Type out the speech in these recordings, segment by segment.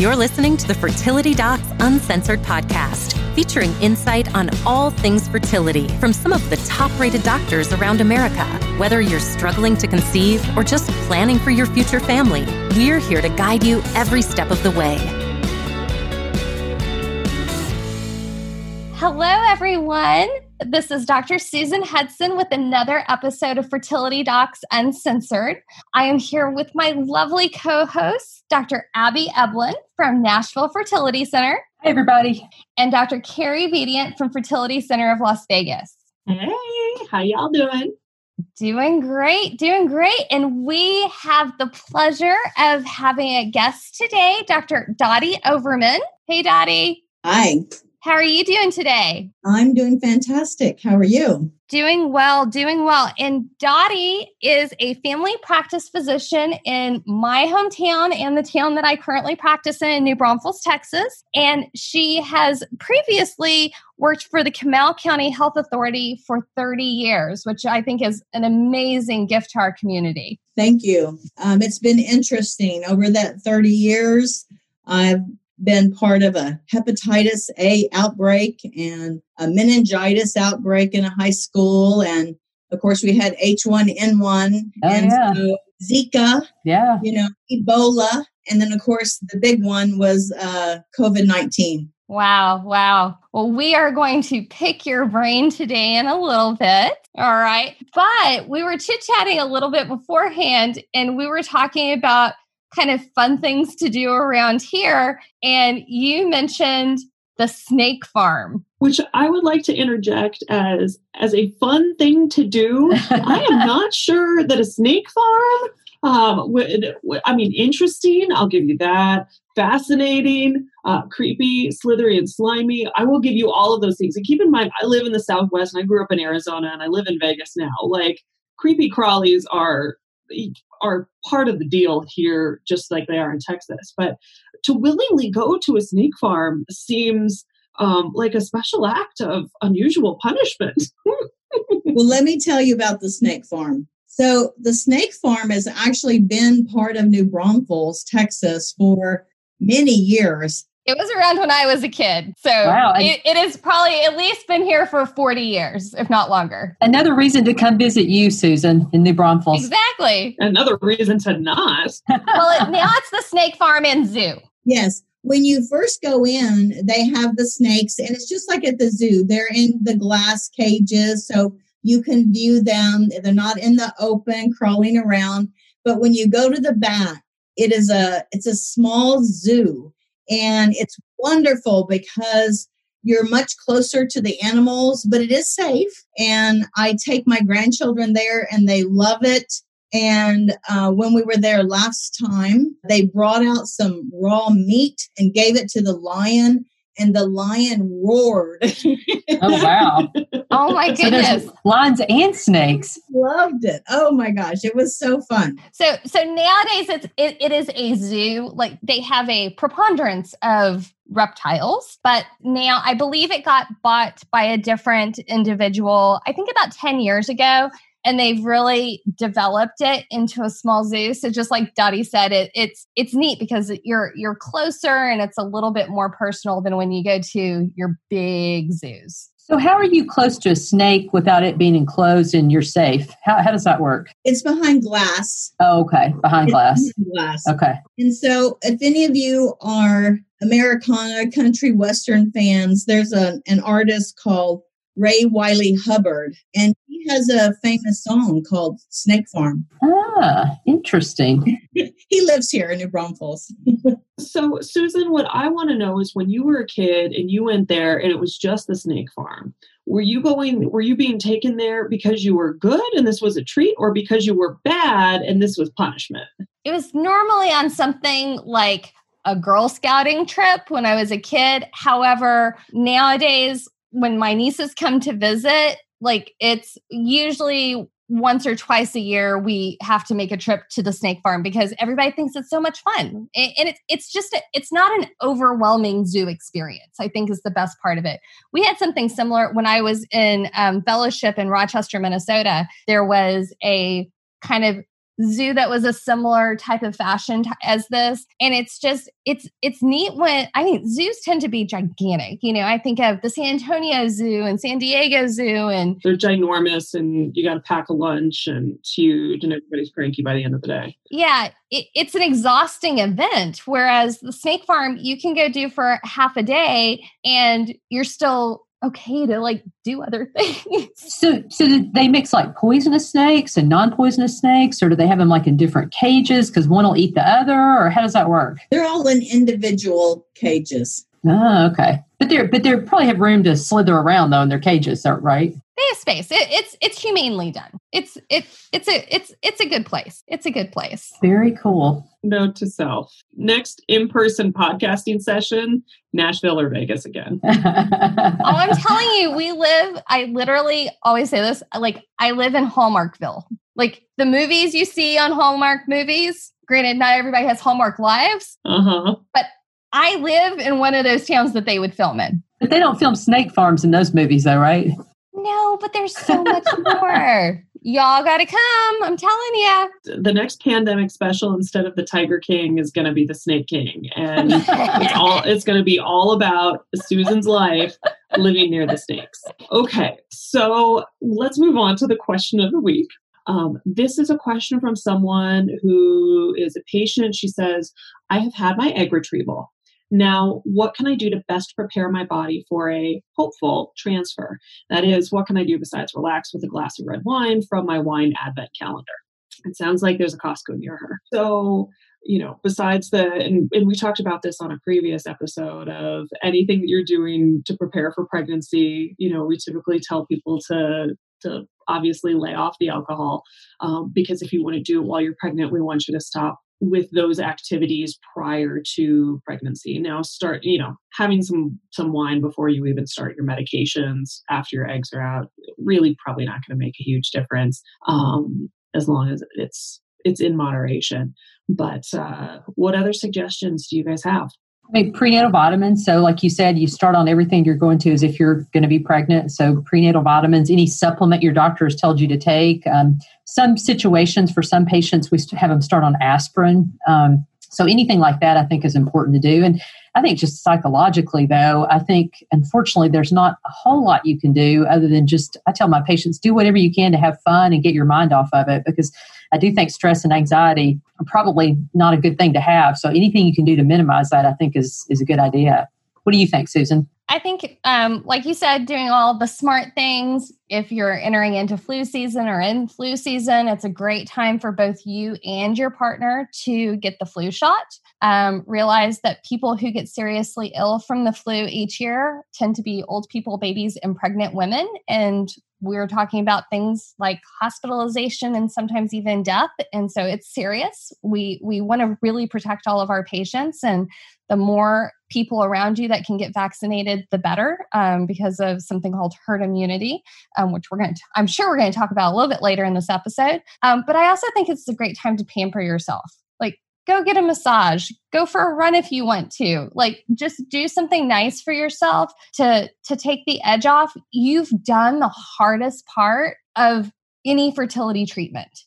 You're listening to the Fertility Docs Uncensored podcast, featuring insight on all things fertility from some of the top rated doctors around America. Whether you're struggling to conceive or just planning for your future family, we're here to guide you every step of the way. Hello, everyone. This is Dr. Susan Hudson with another episode of Fertility Docs Uncensored. I am here with my lovely co host, Dr. Abby Eblen from Nashville Fertility Center. Hey, everybody. And Dr. Carrie Bedient from Fertility Center of Las Vegas. Hey, how y'all doing? Doing great, doing great. And we have the pleasure of having a guest today, Dr. Dottie Overman. Hey, Dottie. Hi. How are you doing today? I'm doing fantastic. How are you? Doing well, doing well. And Dottie is a family practice physician in my hometown and the town that I currently practice in, New Braunfels, Texas. And she has previously worked for the Comal County Health Authority for 30 years, which I think is an amazing gift to our community. Thank you. Um, it's been interesting. Over that 30 years, I've been part of a hepatitis A outbreak and a meningitis outbreak in a high school. And of course, we had H1N1 Oh, and yeah. so Zika, Yeah. you know, Ebola. And then, of course, the big one was uh, COVID 19. Wow, wow. Well, we are going to pick your brain today in a little bit. All right. But we were chit chatting a little bit beforehand and we were talking about kind of fun things to do around here. And you mentioned the snake farm. Which I would like to interject as as a fun thing to do. I am not sure that a snake farm um, would, would- I mean, interesting. I'll give you that. Fascinating, uh, creepy, slithery, and slimy. I will give you all of those things. And keep in mind, I live in the Southwest, and I grew up in Arizona, and I live in Vegas now. Like creepy crawlies are are part of the deal here, just like they are in Texas. But to willingly go to a snake farm seems um, like a special act of unusual punishment. well, let me tell you about the snake farm. So, the snake farm has actually been part of New Braunfels, Texas for many years. It was around when I was a kid. So Wow, it, it has probably at least been here for 40 years, if not longer. Another reason to come visit you, Susan, in New Braunfels. Exactly. Another reason to not. Well, it, now it's the snake farm and zoo. Yes. When you first go in, they have the snakes, and it's just like at the zoo. They're in the glass cages, so you can view them. They're not in the open, crawling around. But when you go to the back, it is a it's a small zoo, and it's wonderful because you're much closer to the animals, but it is safe. And I take my grandchildren there, and they love it. And uh, when we were there last time, they brought out some raw meat and gave it to the lion, and the lion roared. Oh, wow. Oh my So goodness. there's lions and snakes. Loved it. Oh my gosh, it was so fun. So so nowadays it's it, it is a zoo. Like they have a preponderance of reptiles, but now I believe it got bought by a different individual, I think about 10 years ago. And they've really developed it into a small zoo. So just like Dottie said, it, it's it's neat because you're you're closer and it's a little bit more personal than when you go to your big zoos. So, how are you close to a snake without it being enclosed and you're safe? How, how does that work? It's behind glass. Oh, okay. Behind It's glass. behind glass. Okay. And so, if any of you are Americana country western fans, there's a, an artist called Ray Wylie Hubbard, and he has a famous song called Snake Farm. Ah, interesting. he lives here in New Braunfels. So, Susan, what I want to know is when you were a kid and you went there and it was just the snake farm, were you going, were you being taken there because you were good and this was a treat or because you were bad and this was punishment? it was normally on something like a Girl Scouting trip when I was a kid. However, nowadays, when my nieces come to visit, like it's usually once or twice a year we have to make a trip to the snake farm because everybody thinks it's so much fun. And it's it's just a, it's not an overwhelming zoo experience i think is the best part of it. We had something similar when i was in um, fellowship in rochester minnesota there was a kind of zoo that was a similar type of fashion t- as this. And it's just it's it's neat when i mean zoos tend to be gigantic you know i think of the san antonio zoo and san diego zoo and they're ginormous and you got to pack a lunch and it's huge and everybody's cranky by the end of the day. Yeah it, it's an exhausting event whereas the snake farm you can go do for half a day and you're still okay to like do other things. So, so do they mix like poisonous snakes and non-poisonous snakes, or do they have them like in different cages because one will eat the other, or how does that work? They're all in individual cages. Oh, okay. But they're but they probably have room to slither around though in their cages, right? They have space. It, it's it's humanely done. It's it it's a it's it's a good place. It's a good place. Very cool. Note to self: next in-person podcasting session, Nashville or Vegas again. oh, I'm telling you, we live. I literally always say this. Like I live in Hallmarkville. Like the movies you see on Hallmark movies. Granted, not everybody has Hallmark lives. Uh huh. But I live in one of those towns that they would film in. But they don't film snake farms in those movies, though, right? No, but there's so much more. Y'all got to come. I'm telling you. The next pandemic special, instead of the Tiger King, is going to be the Snake King, and it's all it's going to be all about Susan's life living near the snakes. Okay, so let's move on to the question of the week. Um, this is a question from someone who is a patient. She says, I have had my egg retrieval. Now, what can I do to best prepare my body for a hopeful transfer? That is, what can I do besides relax with a glass of red wine from my wine advent calendar? It sounds like there's a Costco near her. So, you know, besides the, and, and we talked about this on a previous episode of anything that you're doing to prepare for pregnancy, you know, we typically tell people to, to obviously lay off the alcohol um, because if you want to do it while you're pregnant, we want you to stop with those activities prior to pregnancy. Now start you know having some some wine before you even start your medications after your eggs are out really probably not going to make a huge difference um, as long as it's it's in moderation. But uh, what other suggestions do you guys have I mean, prenatal vitamins. So, like you said, you start on everything you're going to as if you're going to be pregnant. So, prenatal vitamins, any supplement your doctor has told you to take. Um, some situations for some patients, we have them start on aspirin. Um, so, anything like that, I think, is important to do. And I think just psychologically, though, I think unfortunately there's not a whole lot you can do other than just, I tell my patients, do whatever you can to have fun and get your mind off of it because I do think stress and anxiety are probably not a good thing to have. So anything you can do to minimize that, I think, is, is a good idea. What do you think, Susan? I think, um, like you said, doing all the smart things. If you're entering into flu season or in flu season, it's a great time for both you and your partner to get the flu shot. Um, realize that people who get seriously ill from the flu each year tend to be old people, babies, and pregnant women. And we're talking about things like hospitalization and sometimes even death and so it's serious we we want to really protect all of our patients and the more people around you that can get vaccinated the better um, because of something called herd immunity um, which we're going to i'm sure we're going to talk about a little bit later in this episode. Um, but i also think it's a great time to pamper yourself. Like go get a massage go for a run if you want to. Like just do something nice for yourself to to take the edge off. You've done the hardest part of any fertility treatment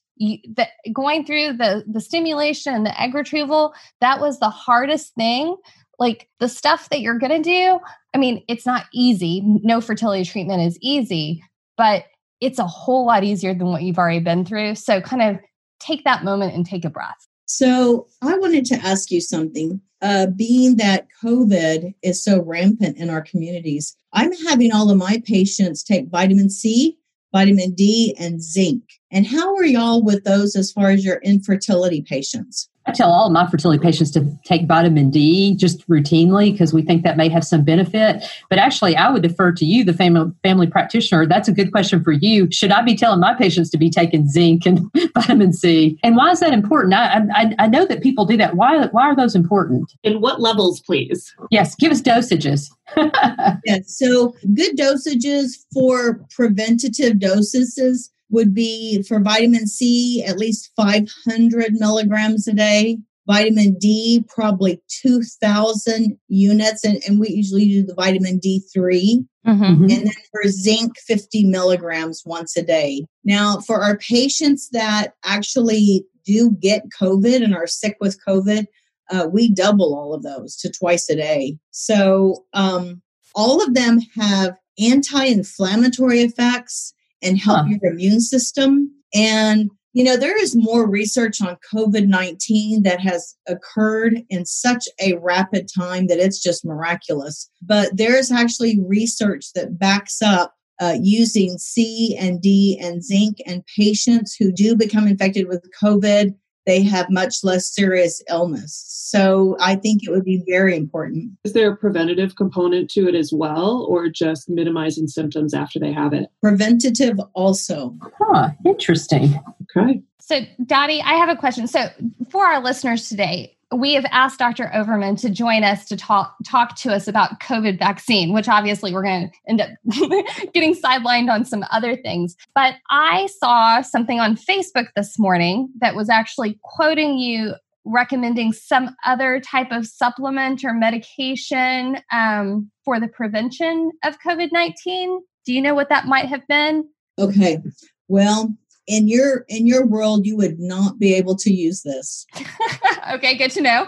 the, going through the the stimulation the egg retrieval that was the hardest thing like the stuff that you're going to do i mean it's not easy no fertility treatment is easy but it's a whole lot easier than what you've already been through so kind of take that moment and take a breath so I wanted to ask you something. Uh, being that COVID is so rampant in our communities, I'm having all of my patients take vitamin C, vitamin D, and zinc. And how are y'all with those as far as your infertility patients? I tell all my fertility patients to take vitamin D just routinely because we think that may have some benefit. But actually, I would defer to you, the family family practitioner. That's a good question for you. Should I be telling my patients to be taking zinc and vitamin C? And why is that important? I, I, I know that people do that. Why why are those important? In what levels, please? Yes, give us dosages. yes, so good dosages for preventative dosages would be for vitamin C, at least 500 milligrams a day. Vitamin D, probably 2,000 units. And, and we usually do the vitamin D3. Mm-hmm. And then for zinc, 50 milligrams once a day. Now, for our patients that actually do get COVID and are sick with COVID, uh, we double all of those to twice a day. So um, all of them have anti-inflammatory effects and help huh. your immune system. And you know, there is more research on COVID 19 that has occurred in such a rapid time that it's just miraculous. But there's actually research that backs up uh, using C and D and zinc, and patients who do become infected with COVID they have much less serious illness. So I think it would be very important. Is there a preventative component to it as well, or just minimizing symptoms after they have it? Preventative also. Huh, interesting. Okay. So, Dottie, I have a question. So, for our listeners today, we have asked Dr. Overman to join us to talk talk to us about COVID vaccine, which obviously we're going to end up getting sidelined on some other things. But I saw something on Facebook this morning that was actually quoting you recommending some other type of supplement or medication um, for the prevention of COVID nineteen. Do you know what that might have been? Okay. Well, in your in your world you would not be able to use this. Okay good to know.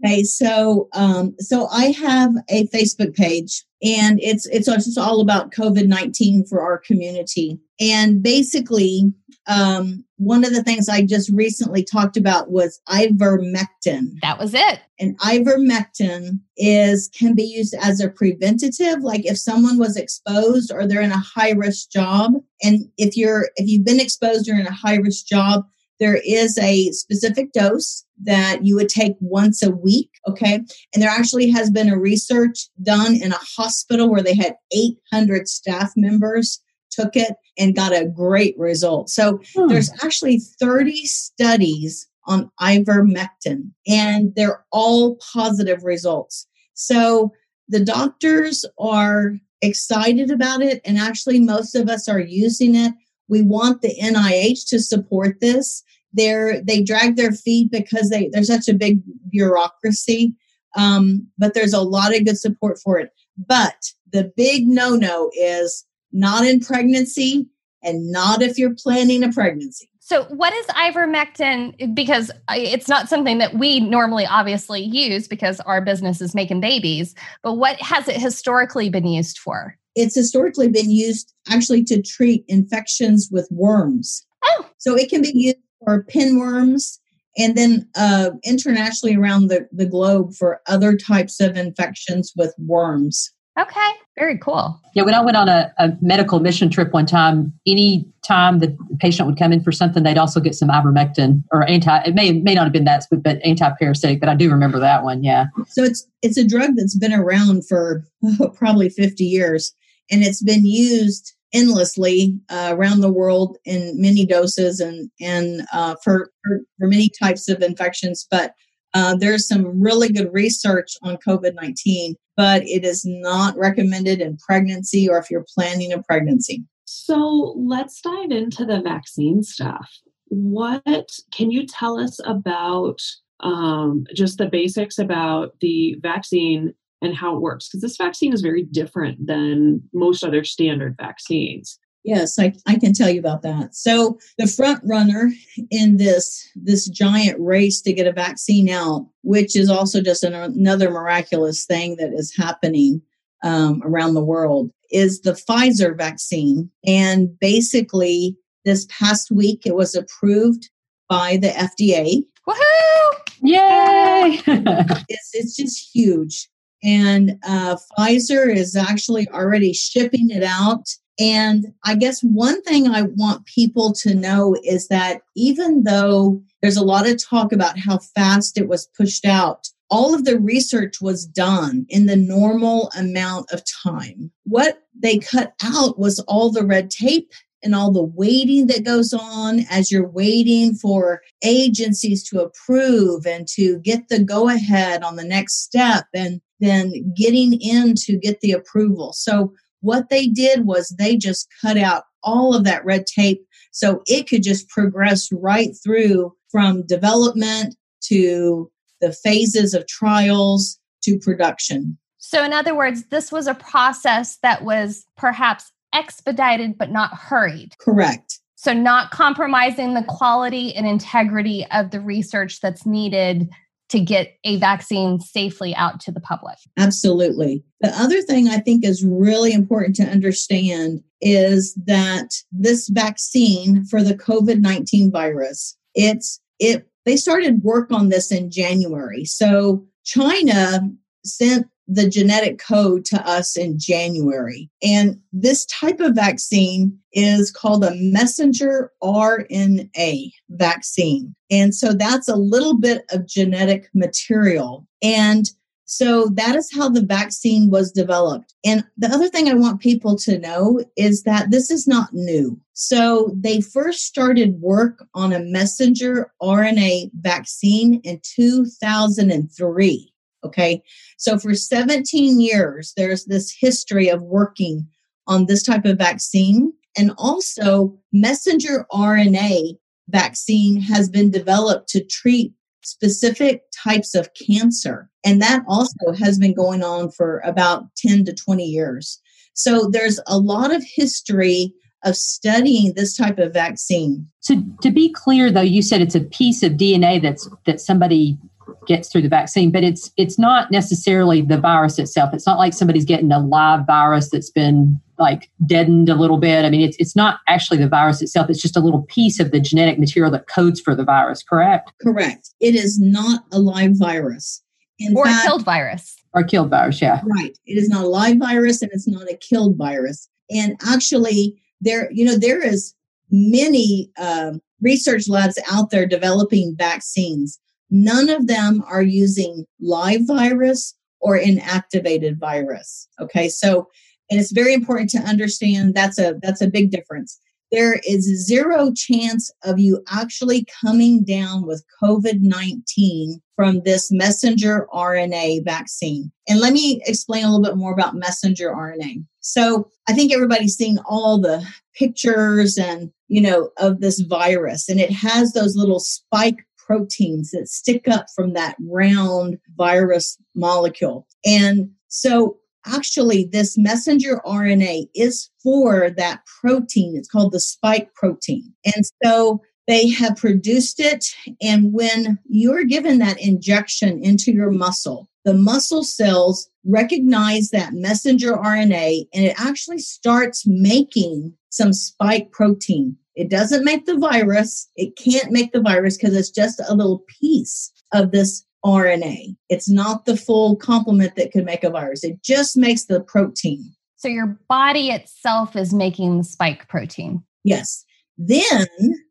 Okay so um so i have a facebook page and it's it's just all about covid-19 for our community. And basically um one of the things I just recently talked about was ivermectin. That was it. And ivermectin is can be used as a preventative, like if someone was exposed or they're in a high risk job. And if you're if you've been exposed or in a high risk job, there is a specific dose that you would take once a week. Okay. And there actually has been a research done in a hospital where they had 800 staff members took it and got a great result. So hmm. there's actually 30 studies on ivermectin and they're all positive results. So the doctors are excited about it and actually most of us are using it. We want the NIH to support this. They're they drag their feet because they there's such a big bureaucracy. Um, but there's a lot of good support for it. But the big no-no is not in pregnancy and not if you're planning a pregnancy. So, what is ivermectin? Because it's not something that we normally obviously use because our business is making babies, but what has it historically been used for? It's historically been used actually to treat infections with worms. Oh. So, it can be used for pinworms and then uh, internationally around the, the globe for other types of infections with worms. Okay, very cool. Yeah, when I went on a, a, medical mission trip one time, any time the patient would come in for something, they'd also get some ivermectin or anti. It may may not have been that, but anti-parasitic. But I do remember that one. Yeah. So it's it's a drug that's been around for oh, probably fifty years, and it's been used endlessly uh, around the world in many doses and and uh, for, for for many types of infections. But uh, there's some really good research on COVID 19, but it is not recommended in pregnancy or if you're planning a pregnancy. So let's dive into the vaccine stuff. What can you tell us about um, just the basics about the vaccine and how it works? Because this vaccine is very different than most other standard vaccines. Yes, I, I can tell you about that. So the front runner in this this giant race to get a vaccine out, which is also just an, another miraculous thing that is happening um, around the world, is the Pfizer vaccine. And basically, this past week it was approved by the FDA. Woohoo! Yay! it's, it's just huge. And uh, Pfizer is actually already shipping it out and I guess one thing I want people to know is that even though there's a lot of talk about how fast it was pushed out, all of the research was done in the normal amount of time. What they cut out was all the red tape and all the waiting that goes on as you're waiting for agencies to approve and to get the go ahead on the next step and then getting in to get the approval. So what they did was they just cut out all of that red tape so it could just progress right through from development to the phases of trials to production. So, in other words, this was a process that was perhaps expedited but not hurried. Correct. So, not compromising the quality and integrity of the research that's needed to get a vaccine safely out to the public. Absolutely. The other thing I think is really important to understand is that this vaccine for the COVID-19 virus, it's it they started work on this in January. So China sent the genetic code to us in January. And this type of vaccine is called a messenger RNA vaccine. And so that's a little bit of genetic material. And so that is how the vaccine was developed. And the other thing I want people to know is that this is not new. So they first started work on a messenger RNA vaccine in 2003. Okay. So for 17 years, there's this history of working on this type of vaccine. And also, messenger RNA vaccine has been developed to treat specific types of cancer. And that also has been going on for about 10 to 20 years. So there's a lot of history of studying this type of vaccine. So to be clear though, you said it's a piece of DNA that's that somebody gets through the vaccine but it's it's not necessarily the virus itself. It's not like somebody's getting a live virus that's been like deadened a little bit. I mean it's it's not actually the virus itself. It's just a little piece of the genetic material that codes for the virus correct? Correct. It is not a live virus. In or fact, a killed virus. Or killed virus yeah. Right. It is not a live virus and it's not a killed virus. And actually there you know there is many um, research labs out there developing vaccines None of them are using live virus or inactivated virus. Okay, so and it's very important to understand that's a that's a big difference. There is zero chance of you actually coming down with COVID 19 from this messenger RNA vaccine. And let me explain a little bit more about messenger RNA. So I think everybody's seen all the pictures and, you know, of this virus, and it has those little spike proteins that stick up from that round virus molecule. And so actually this messenger RNA is for that protein. It's called the spike protein. And so they have produced it. And when you're given that injection into your muscle, the muscle cells recognize that messenger RNA and it actually starts making some spike protein. It doesn't make the virus. It can't make the virus because it's just a little piece of this RNA. It's not the full complement that could make a virus. It just makes the protein. So your body itself is making the spike protein. Yes. Then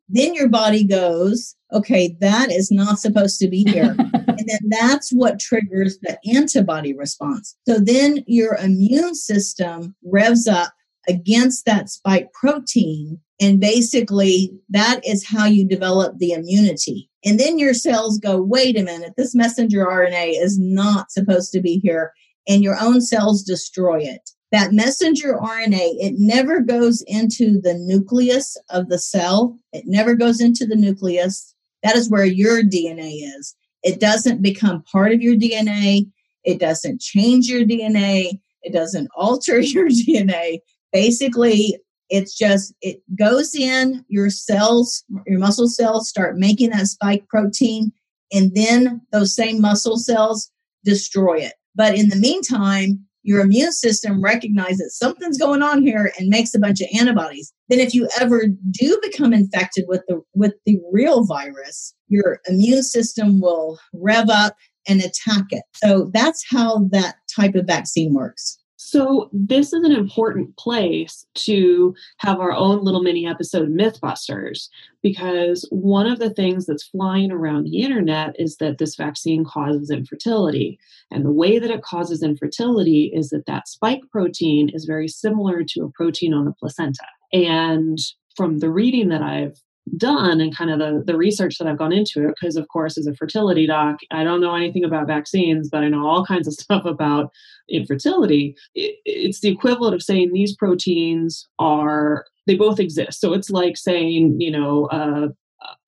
then your body goes, okay, that is not supposed to be here. and then that's what triggers the antibody response. So then your immune system revs up against that spike protein. And basically, that is how you develop the immunity. And then your cells go, wait a minute, this messenger RNA is not supposed to be here. And your own cells destroy it. That messenger RNA, it never goes into the nucleus of the cell. It never goes into the nucleus. That is where your DNA is. It doesn't become part of your DNA. It doesn't change your DNA. It doesn't alter your DNA basically it's just it goes in your cells your muscle cells start making that spike protein and then those same muscle cells destroy it. But in the meantime your immune system recognizes something's going on here and makes a bunch of antibodies. Then if you ever do become infected with the with the real virus your immune system will rev up and attack it. So that's how that type of vaccine works so, this is an important place to have our own little mini episode, Mythbusters, because one of the things that's flying around the internet is that this vaccine causes infertility. And the way that it causes infertility is that that spike protein is very similar to a protein on the placenta. And from the reading that I've done and kind of the, the research that I've gone into it, because of course, as a fertility doc, I don't know anything about vaccines, but I know all kinds of stuff about infertility. It, it's the equivalent of saying these proteins are, they both exist. So it's like saying, you know, uh,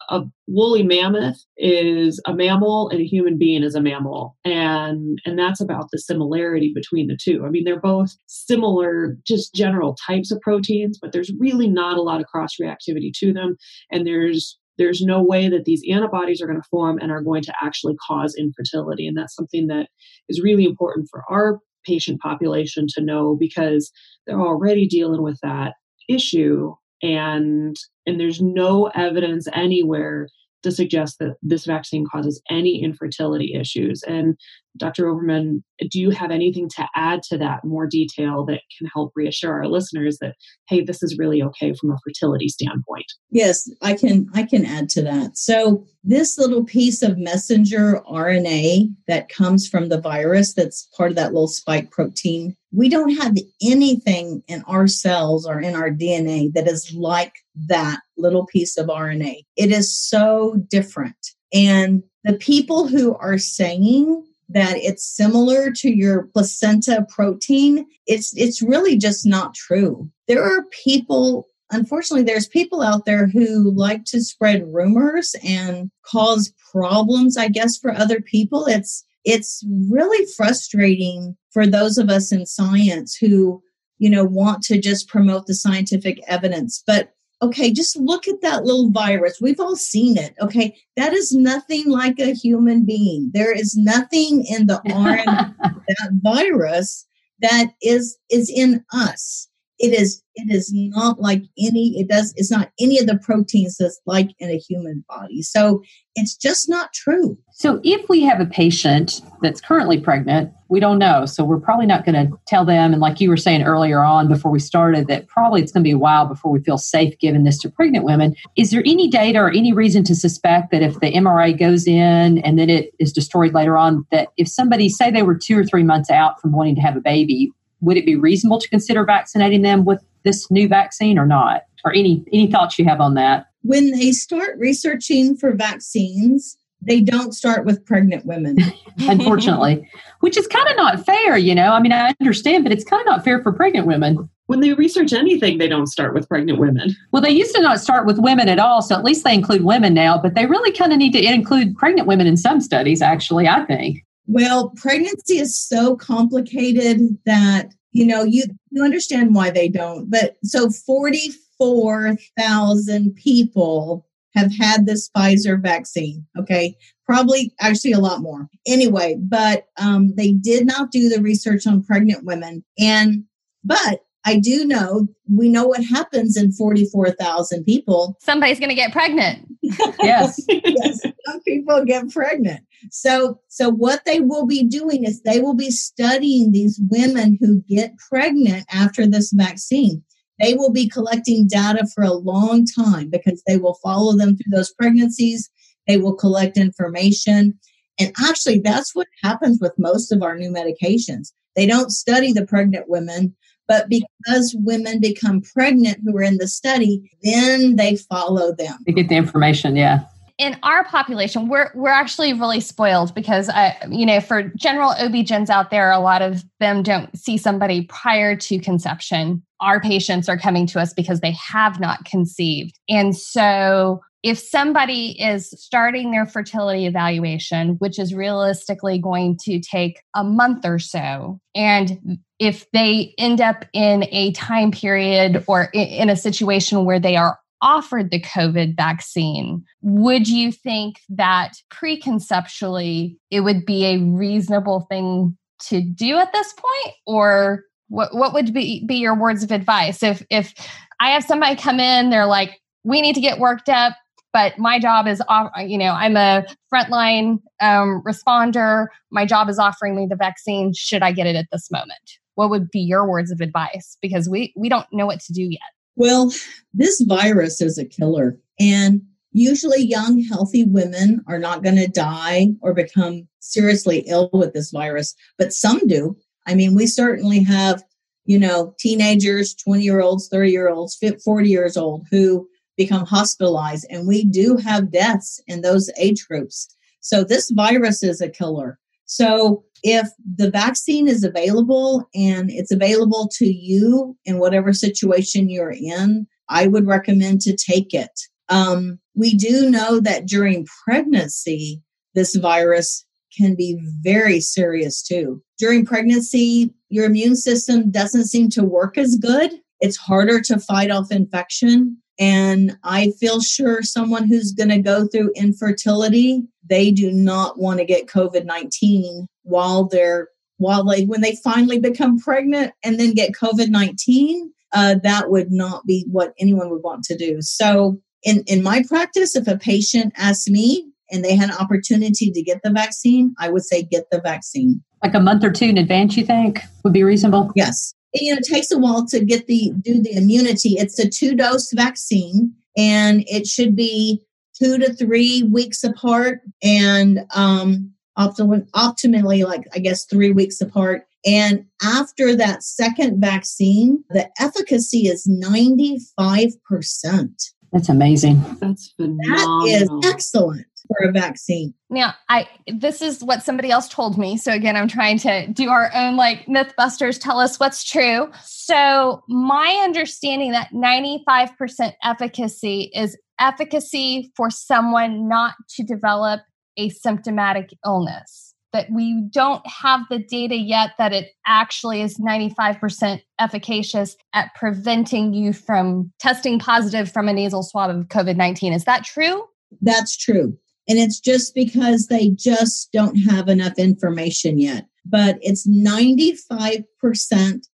a woolly mammoth is a mammal and a human being is a mammal. And and that's about the similarity between the two. I mean they're both similar just general types of proteins but there's really not a lot of cross reactivity to them. And there's there's no way that these antibodies are going to form and are going to actually cause infertility. And that's something that is really important for our patient population to know because they're already dealing with that issue and and there's no evidence anywhere to suggest that this vaccine causes any infertility issues. And Dr. Overman, do you have anything to add to that more detail that can help reassure our listeners that hey, this is really okay from a fertility standpoint? Yes, I can I can add to that. So this little piece of messenger RNA that comes from the virus that's part of that little spike protein, we don't have anything in our cells or in our DNA that is like that little piece of RNA. It is so different. And the people who are saying that it's similar to your placenta protein, it's it's really just not true. There are people unfortunately there's people out there who like to spread rumors and cause problems I guess for other people. It's it's really frustrating for those of us in science who you know want to just promote the scientific evidence but okay, just look at that little virus. We've all seen it. Okay, that is nothing like a human being. There is nothing in the RNA that virus that is is in us. It is it is not like any it does it's not any of the proteins that's like in a human body. So it's just not true. So if we have a patient that's currently pregnant we don't know. So we're probably not going to tell them. And like you were saying earlier on before we started that probably it's going to be a while before we feel safe giving this to pregnant women. Is there any data or any reason to suspect that if the mRNA goes in and then it is destroyed later on that if somebody say they were two or three months out from wanting to have a baby would it be reasonable to consider vaccinating them with this new vaccine or not? Or any any thoughts you have on that? When they start researching for vaccines, they don't start with pregnant women. Unfortunately, which is kind of not fair, you know. I mean, I understand, but it's kind of not fair for pregnant women. When they research anything, they don't start with pregnant women. Well, they used to not start with women at all, so at least they include women now, but they really kind of need to include pregnant women in some studies, actually, I think. Well, pregnancy is so complicated that you know you you understand why they don't but so 44,000 people have had this Pfizer vaccine okay? Probably actually a lot more. Anyway but um, they did not do the research on pregnant women and but I do know we know what happens in 44,000 people. Somebody's going to get pregnant. yes. yes. Some people get pregnant. So so what they will be doing is they will be studying these women who get pregnant after this vaccine. They will be collecting data for a long time because they will follow them through those pregnancies. They will collect information. And actually, that's what happens with most of our new medications. They don't study the pregnant women but because women become pregnant who are in the study, then they follow them. They get the information, yeah. In our population, we're we're actually really spoiled because I, you know, for general OB-GYNs out there, a lot of them don't see somebody prior to conception. Our patients are coming to us because they have not conceived. And so if somebody is starting their fertility evaluation, which is realistically going to take a month or so, and if they end up in a time period or in a situation where they are offered the COVID vaccine, would you think that preconceptually it would be a reasonable thing to do at this point? Or what, what would be, be your words of advice? If, if I have somebody come in, they're like, we need to get worked up but my job is you know i'm a frontline um, responder. My job is offering me the vaccine should i get it at this moment. What would be your words of advice? Because we we don't know what to do yet. Well this virus is a killer and usually young healthy women are not going to die or become seriously ill with this virus but some do. I mean we certainly have you know teenagers 20 year olds 30 year olds 40 years old who become hospitalized. And we do have deaths in those age groups. So this virus is a killer. So if the vaccine is available and it's available to you in whatever situation you're in, I would recommend to take it. Um, we do know that during pregnancy, this virus can be very serious too. During pregnancy, your immune system doesn't seem to work as good. It's harder to fight off infection. And I feel sure someone who's going to go through infertility, they do not want to get COVID 19 while they're, while they, when they finally become pregnant and then get COVID 19. Uh, that would not be what anyone would want to do. So, in, in my practice, if a patient asks me and they had an opportunity to get the vaccine, I would say get the vaccine. Like a month or two in advance, you think would be reasonable? Yes you know, it takes a while to get the do the immunity. It's a two dose vaccine, and it should be two to three weeks apart, and um, optimally, optimally, like I guess three weeks apart. And after that second vaccine, the efficacy is ninety five percent. That's amazing. That's phenomenal. That is excellent for a vaccine. Now, I this is what somebody else told me. So again, I'm trying to do our own like mythbusters tell us what's true. So, my understanding that 95% efficacy is efficacy for someone not to develop a symptomatic illness. That we don't have the data yet that it actually is 95% efficacious at preventing you from testing positive from a nasal swab of COVID 19. Is that true? That's true. And it's just because they just don't have enough information yet. But it's 95%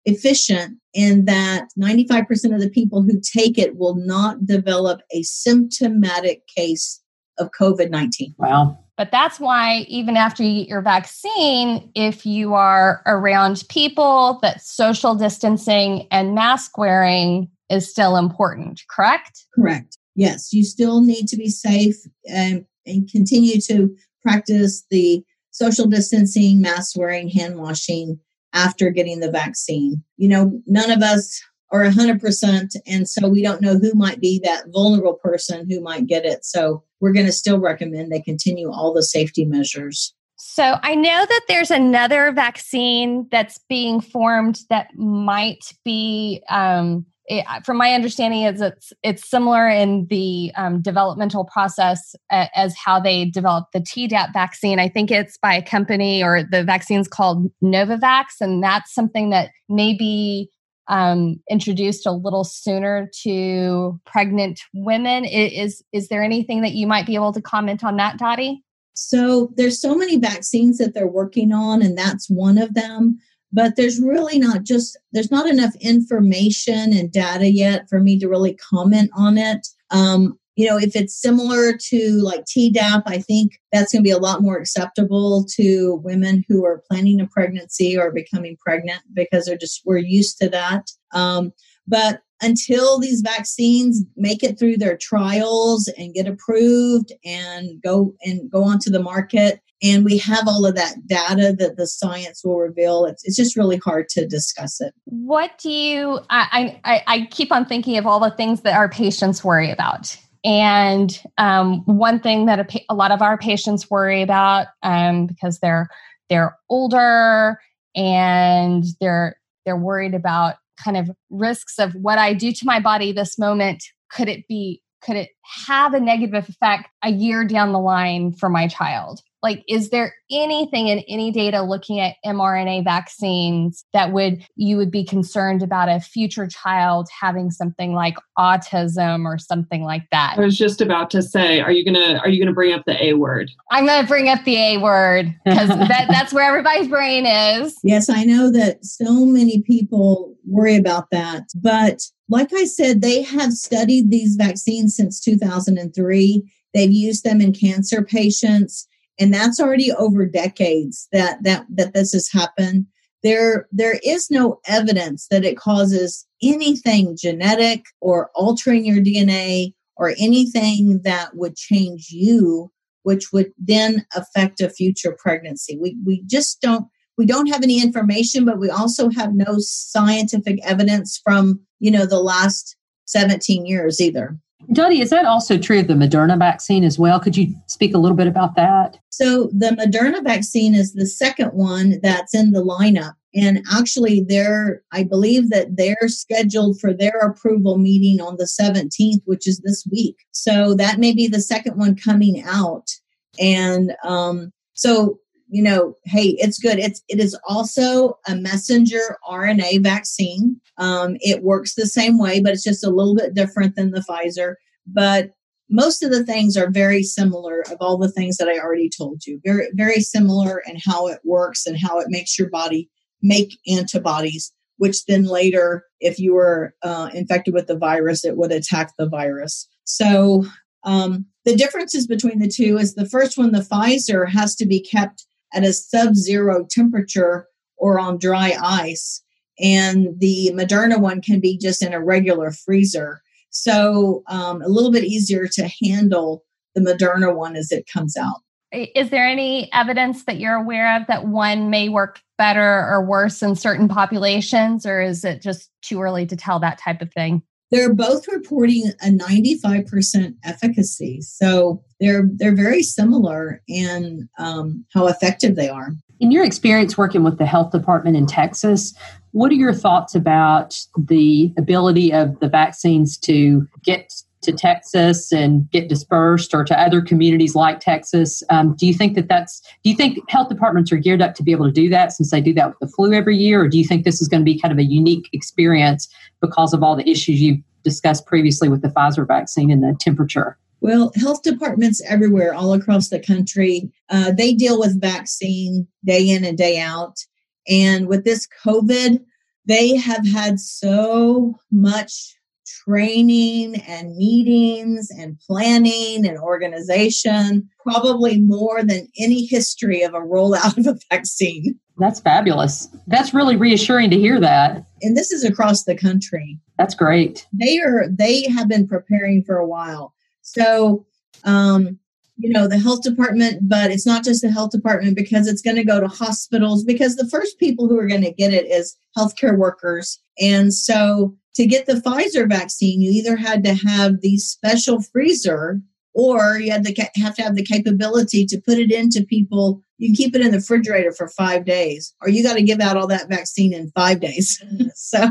efficient in that 95% of the people who take it will not develop a symptomatic case of COVID 19. Wow. But that's why, even after you get your vaccine, if you are around people, that social distancing and mask wearing is still important, correct? Correct. Yes, you still need to be safe and and continue to practice the social distancing, mask wearing, hand washing after getting the vaccine. You know, none of us are 100%, and so we don't know who might be that vulnerable person who might get it. So we're going to still recommend they continue all the safety measures. So I know that there's another vaccine that's being formed that might be um, it, from my understanding is it's it's similar in the um, developmental process as how they developed the Tdap vaccine. I think it's by a company or the vaccine's called Novavax, and that's something that may be um, introduced a little sooner to pregnant women. Is is there anything that you might be able to comment on that, Dottie? So there's so many vaccines that they're working on, and that's one of them but there's really not just there's not enough information and data yet for me to really comment on it. Um, you know if it's similar to like tdap i think that's going to be a lot more acceptable to women who are planning a pregnancy or becoming pregnant because they're just we're used to that. Um, but until these vaccines make it through their trials and get approved and go and go onto the market. And we have all of that data that the science will reveal. It's, it's just really hard to discuss it. What do you I, I i keep on thinking of all the things that our patients worry about. And um, one thing that a, a, lot of our patients worry about um, because they're they're older and they're they're worried about kind of risks of what I do to my body this moment. Could it be could it have a negative effect a year down the line for my child? Like, is there anything in any data looking at mRNA vaccines that would you would be concerned about a future child having something like autism or something like that? I was just about to say, are you gonna are you gonna bring up the A word? I'm gonna bring up the A word because that, that's where everybody's brain is. Yes, I know that so many people worry about that, but like I said, they have studied these vaccines since 2003. They've used them in cancer patients, and that's already over decades that that that this has happened. There there is no evidence that it causes anything genetic or altering your DNA or anything that would change you, which would then affect a future pregnancy. We we just don't we don't have any information, but we also have no scientific evidence from, you know, the last 17 years either. Dottie, is that also true of the Moderna vaccine as well? Could you speak a little bit about that? So, the Moderna vaccine is the second one that's in the lineup. And actually, they're, I believe that they're scheduled for their approval meeting on the 17th, which is this week. So, that may be the second one coming out. And um, so, you know, hey, it's good. It's it is also a messenger RNA vaccine. Um, it works the same way, but it's just a little bit different than the Pfizer. But most of the things are very similar of all the things that I already told you. Very, very similar in how it works and how it makes your body make antibodies, which then later, if you were uh, infected with the virus, it would attack the virus. So um, the differences between the two is the first one, the Pfizer, has to be kept at a sub zero temperature or on dry ice. And the Moderna one can be just in a regular freezer. So um, a little bit easier to handle the Moderna one as it comes out. Is there any evidence that you're aware of that one may work better or worse in certain populations, or is it just too early to tell that type of thing? They're both reporting a 95% efficacy. So they're they're very similar in um, how effective they are. In your experience working with the health department in Texas, what are your thoughts about the ability of the vaccines to get to Texas and get dispersed or to other communities like Texas. Um, do you think that that's, do you think health departments are geared up to be able to do that since they do that with the flu every year? Or do you think this is going to be kind of a unique experience because of all the issues you've discussed previously with the Pfizer vaccine and the temperature? Well, health departments everywhere, all across the country, uh, they deal with vaccine day in and day out. And with this COVID, they have had so much training and meetings and planning and organization, probably more than any history of a rollout of a vaccine. That's fabulous. That's really reassuring to hear that. And this is across the country. That's great. They are they have been preparing for a while. So um you know the health department but it's not just the health department because it's going to go to hospitals because the first people who are going to get it is healthcare workers and so to get the Pfizer vaccine, you either had to have the special freezer or you had to have to have the capability to put it into people. You can keep it in the refrigerator for five days, or you got to give out all that vaccine in five days. so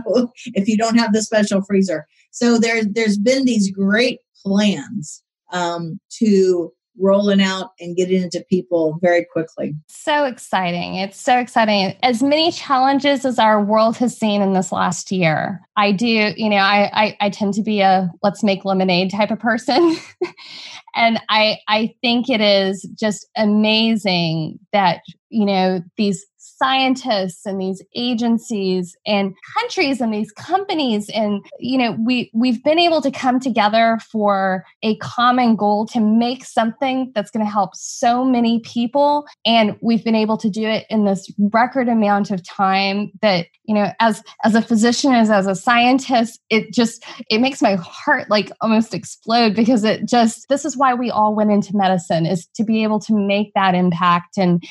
if you don't have the special freezer, so there, there's been these great plans um, to rolling out and getting into people very quickly. So exciting. It's so exciting. As many challenges as our world has seen in this last year, I do, you know, I I, I tend to be a let's make lemonade type of person. and I I think it is just amazing that, you know, these scientists and these agencies and countries and these companies. And you know we we've been able to come together for a common goal to make something that's going to help so many people. And we've been able to do it in this record amount of time that you know as as a physician as as a scientist it just it makes my heart like almost explode because it just this is why we all went into medicine is to be able to make that impact and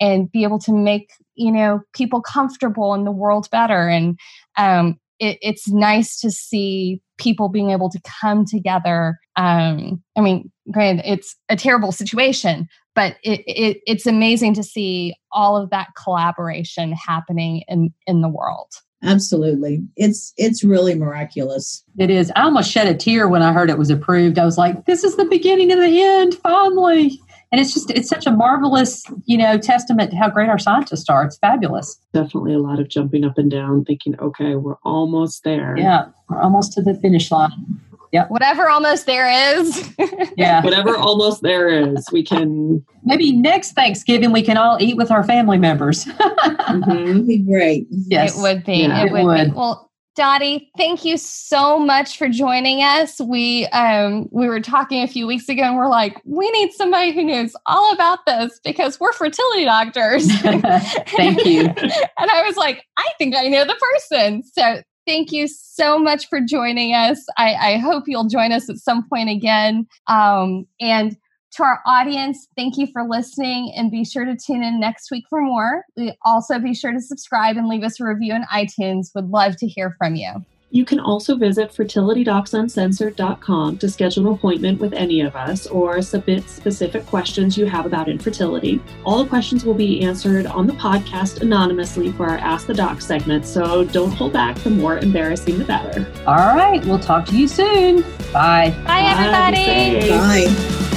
and be able to make you know people comfortable in the world better. And um, it, it's nice to see people being able to come together. Um, i mean granted it's a terrible situation but it, it, it's amazing to see all of that collaboration happening in in the world. Absolutely. It's it's really miraculous. It is. I almost shed a tear when i heard it was approved. I was like this is the beginning of the end finally and it's just it's such a marvelous you know testament to how great our scientists are it's fabulous definitely a lot of jumping up and down thinking okay we're almost there yeah we're almost to the finish line yeah Whatever almost there is. yeah. Whatever almost there is, we can. Maybe next Thanksgiving we can all eat with our family members. mm-hmm. be great. Yes. It would be. Yeah. It, it would, would. Be. Well, Dottie, thank you so much for joining us. We um, we were talking a few weeks ago, and we're like, we need somebody who knows all about this because we're fertility doctors. thank you. and I was like, I think I know the person. So thank you so much for joining us. I, I hope you'll join us at some point again. Um, and to our audience, thank you for listening and be sure to tune in next week for more. Also, be sure to subscribe and leave us a review on iTunes. Would love to hear from you. You can also visit fertilitydocsuncensored.com to schedule an appointment with any of us or submit specific questions you have about infertility. All the questions will be answered on the podcast anonymously for our Ask the Doc segment, so don't hold back. The more embarrassing, the better. All right. We'll talk to you soon. Bye. Bye, everybody. Bye. Bye.